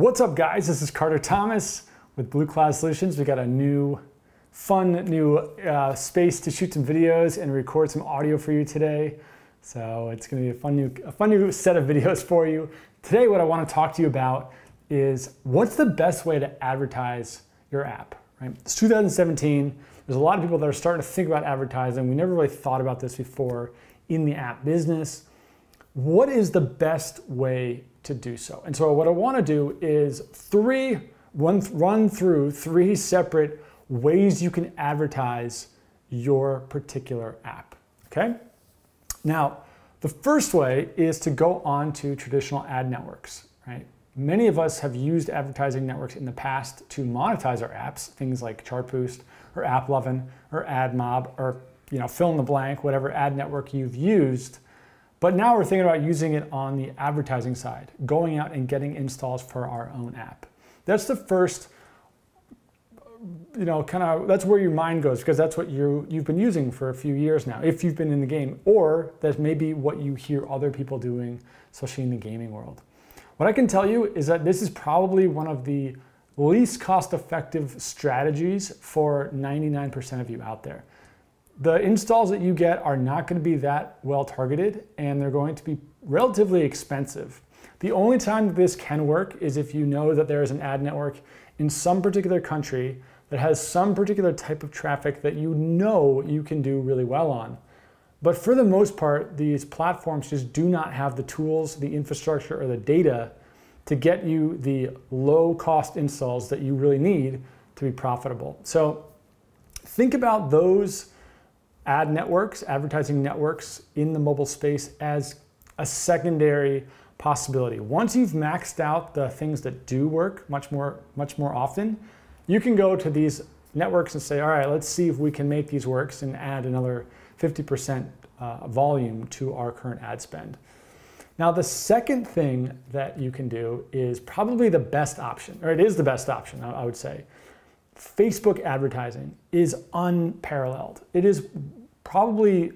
What's up guys? This is Carter Thomas with Bluecloud Solutions. We got a new fun new uh, space to shoot some videos and record some audio for you today. So it's gonna be a fun new, a fun new set of videos for you. Today what I wanna talk to you about is what's the best way to advertise your app, right? It's 2017. There's a lot of people that are starting to think about advertising. We never really thought about this before in the app business. What is the best way to do so? And so what I wanna do is three, run, run through three separate ways you can advertise your particular app, okay? Now, the first way is to go on to traditional ad networks, right? Many of us have used advertising networks in the past to monetize our apps, things like Chartboost or AppLovin or AdMob or you know, fill in the blank, whatever ad network you've used. But now we're thinking about using it on the advertising side, going out and getting installs for our own app. That's the first, you know, kind of, that's where your mind goes because that's what you, you've been using for a few years now, if you've been in the game, or that's maybe what you hear other people doing, especially in the gaming world. What I can tell you is that this is probably one of the least cost effective strategies for 99% of you out there. The installs that you get are not going to be that well targeted and they're going to be relatively expensive. The only time that this can work is if you know that there is an ad network in some particular country that has some particular type of traffic that you know you can do really well on. But for the most part, these platforms just do not have the tools, the infrastructure, or the data to get you the low cost installs that you really need to be profitable. So think about those ad networks, advertising networks in the mobile space as a secondary possibility. Once you've maxed out the things that do work much more, much more often, you can go to these networks and say, all right, let's see if we can make these works and add another 50% uh, volume to our current ad spend. Now, the second thing that you can do is probably the best option, or it is the best option, I would say. Facebook advertising is unparalleled. It is probably,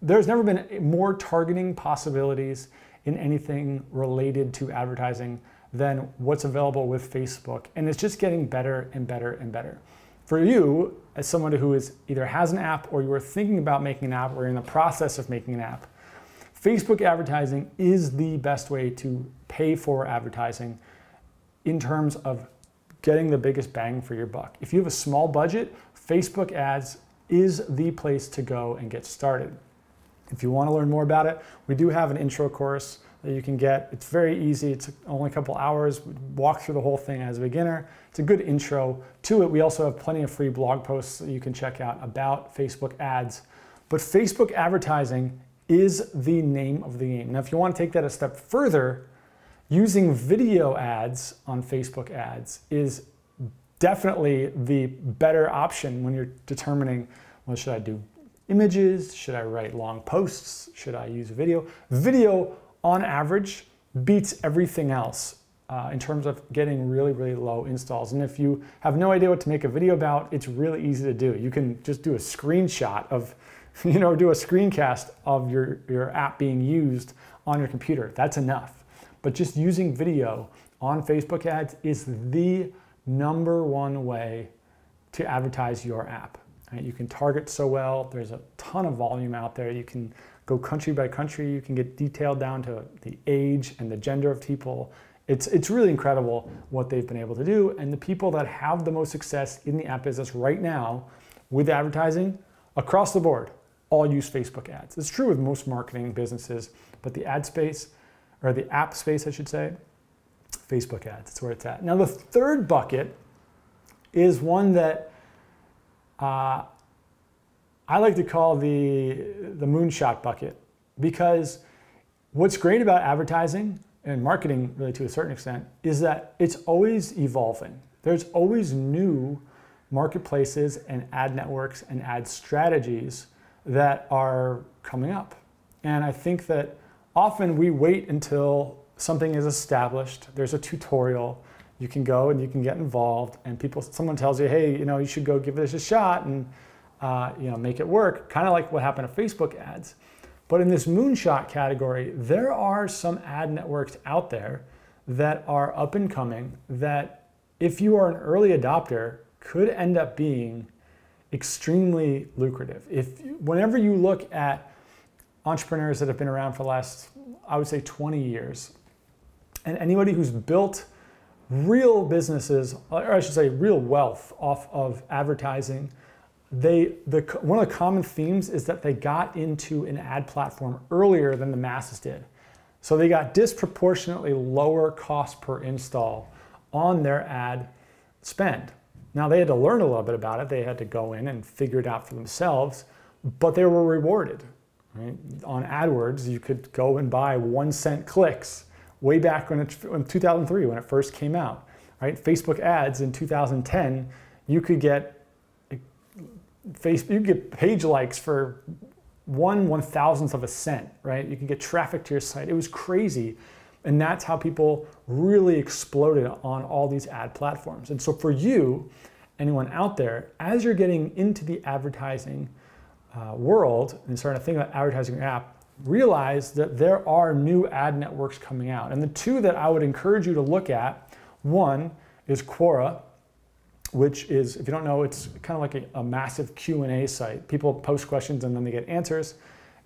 there's never been more targeting possibilities in anything related to advertising than what's available with Facebook. And it's just getting better and better and better. For you, as someone who is either has an app or you are thinking about making an app or you're in the process of making an app, Facebook advertising is the best way to pay for advertising in terms of getting the biggest bang for your buck. If you have a small budget, Facebook ads is the place to go and get started. If you want to learn more about it, we do have an intro course that you can get. It's very easy. It's only a couple hours. We walk through the whole thing as a beginner. It's a good intro to it. We also have plenty of free blog posts that you can check out about Facebook ads. But Facebook advertising is the name of the game. Now, if you want to take that a step further, using video ads on Facebook ads is definitely the better option when you're determining, well, should I do images? Should I write long posts? Should I use video? Video, on average, beats everything else uh, in terms of getting really, really low installs. And if you have no idea what to make a video about, it's really easy to do. You can just do a screenshot of, you know, do a screencast of your, your app being used on your computer. That's enough. But just using video on Facebook ads is the number one way to advertise your app. Right? You can target so well. There's a ton of volume out there. You can go country by country. You can get detailed down to the age and the gender of people. It's, it's really incredible what they've been able to do. And the people that have the most success in the app business right now with advertising across the board all use Facebook ads. It's true with most marketing businesses, but the ad space, or the app space, I should say, Facebook ads. That's where it's at. Now, the third bucket is one that uh, I like to call the, the moonshot bucket because what's great about advertising and marketing, really to a certain extent, is that it's always evolving. There's always new marketplaces and ad networks and ad strategies that are coming up. And I think that often we wait until something is established, there's a tutorial, you can go and you can get involved and people someone tells you hey you know you should go give this a shot and uh, you know make it work kind of like what happened to facebook ads but in this moonshot category there are some ad networks out there that are up and coming that if you are an early adopter could end up being extremely lucrative. If whenever you look at entrepreneurs that have been around for the last I would say 20 years and anybody who's built real businesses or I should say real wealth off of advertising they the one of the common themes is that they got into an ad platform earlier than the masses did. So they got disproportionately lower cost per install on their ad spend. Now they had to learn a little bit about it. They had to go in and figure it out for themselves, but they were rewarded. Right? On AdWords, you could go and buy one cent clicks way back when it, in 2003 when it first came out. Right? Facebook ads in 2010, you could get Facebook, you get page likes for one one thousandth of a cent, right? You can get traffic to your site. It was crazy. And that's how people really exploded on all these ad platforms. And so for you, anyone out there, as you're getting into the advertising uh, world and starting to think about advertising your app, realize that there are new ad networks coming out. And the two that I would encourage you to look at, one is Quora, which is, if you don't know, it's kind of like a, a, massive Q&A site. People post questions and then they get answers.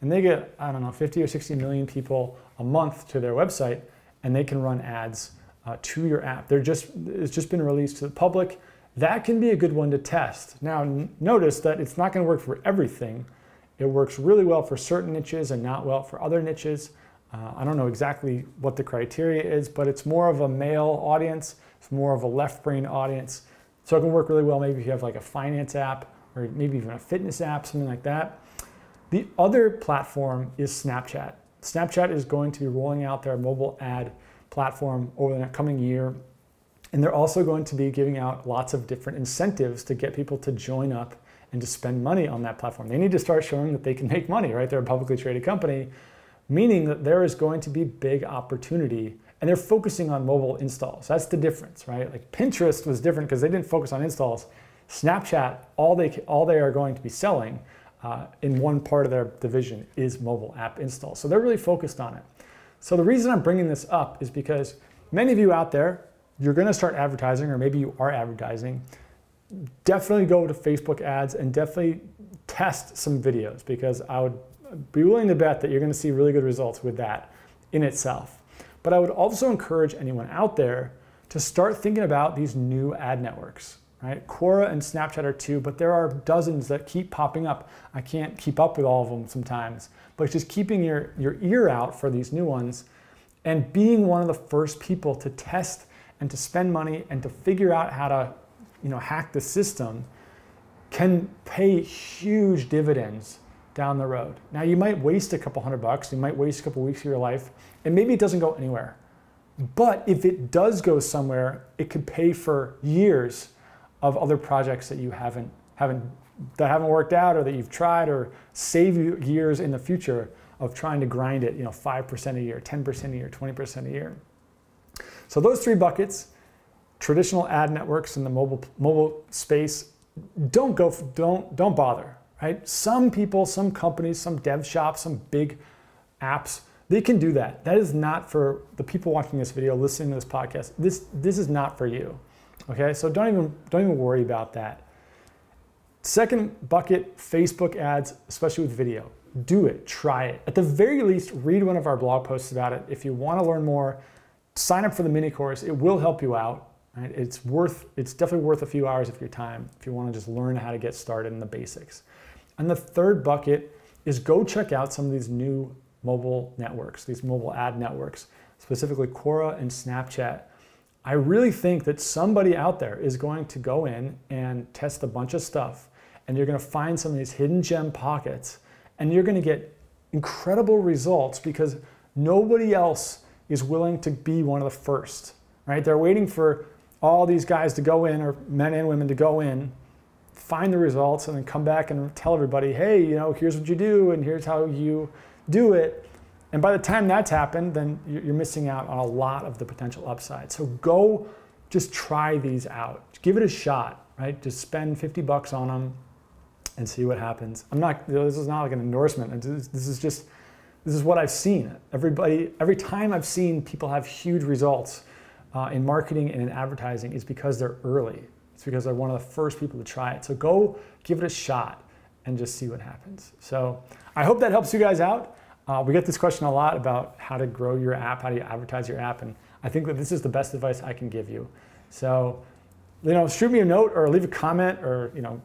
And they get, I don't know, 50 or 60 million people a month to their website and they can run ads uh, to your app. They're just, it's just been released to the public. That can be a good one to test. Now, notice that it's not gonna work for everything. It works really well for certain niches and not well for other niches. Uh, I don't know exactly what the criteria is, but it's more of a male audience. It's more of a left brain audience. So it can work really well maybe if you have like a finance app or maybe even a fitness app, something like that. The other platform is Snapchat. Snapchat is going to be rolling out their mobile ad platform over the coming year. And they're also going to be giving out lots of different incentives to get people to join up and to spend money on that platform. They need to start showing that they can make money, right? They're a publicly traded company, meaning that there is going to be big opportunity and they're focusing on mobile installs. That's the difference, right? Like Pinterest was different because they didn't focus on installs. Snapchat, all they all they are going to be selling uh, in one part of their division is mobile app installs. So they're really focused on it. So the reason I'm bringing this up is because many of you out there, you're going to start advertising, or maybe you are advertising. Definitely go to Facebook ads and definitely test some videos because I would be willing to bet that you're going to see really good results with that in itself. But I would also encourage anyone out there to start thinking about these new ad networks. Right? Quora and Snapchat are two, but there are dozens that keep popping up. I can't keep up with all of them sometimes, but just keeping your, your ear out for these new ones and being one of the first people to test and to spend money and to figure out how to you know, hack the system can pay huge dividends down the road. Now you might waste a couple hundred bucks, you might waste a couple weeks of your life, and maybe it doesn't go anywhere. But if it does go somewhere, it could pay for years of other projects that you haven't haven't that haven't worked out or that you've tried or save you years in the future of trying to grind it, you know, 5% a year, 10% a year, 20% a year. So those three buckets, traditional ad networks in the mobile mobile space, don't go don't don't bother right? Some people, some companies, some dev shops, some big apps, they can do that. That is not for the people watching this video, listening to this podcast. This this is not for you. Okay? So don't even don't even worry about that. Second bucket, Facebook ads, especially with video. Do it, try it. At the very least, read one of our blog posts about it. If you want to learn more, sign up for the mini course. It will help you out. Right? It's worth it's definitely worth a few hours of your time if you want to just learn how to get started in the basics. And the third bucket is go check out some of these new mobile networks, these mobile ad networks, specifically Quora and Snapchat. I really think that somebody out there is going to go in and test a bunch of stuff, and you're going to find some of these hidden gem pockets, and you're going to get incredible results because nobody else is willing to be one of the first, right? They're waiting for all these guys to go in, or men and women to go in, find the results and then come back and tell everybody, hey, you know, here's what you do and here's how you do it. And by the time that's happened, then you're missing out on a lot of the potential upside. So go just try these out. Give it a shot, right? Just spend 50 bucks on them and see what happens. I'm not, this is not like an endorsement. This is just, this is what I've seen. Everybody, every time I've seen people have huge results uh, in marketing and in advertising is because they're early. It's because they're one of the first people to try it. So go give it a shot and just see what happens. So I hope that helps you guys out. Uh, we get this question a lot about how to grow your app, how do you advertise your app, and I think that this is the best advice I can give you. So, you know, shoot me a note or leave a comment or, you know,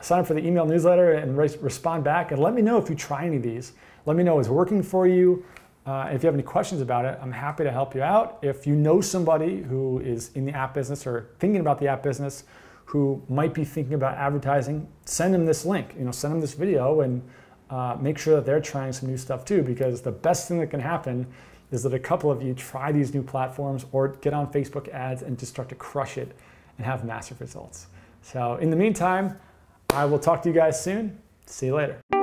sign up for the email newsletter and re- respond back and let me know if you try any of these. Let me know it's working for you. Uh, if you have any questions about it, I'm happy to help you out. If you know somebody who is in the app business or thinking about the app business who might be thinking about advertising, send them this link. You know, send them this video and uh, make sure that they're trying some new stuff too. Because the best thing that can happen is that a couple of you try these new platforms or get on Facebook ads and just start to crush it and have massive results. So in the meantime, I will talk to you guys soon. See you later.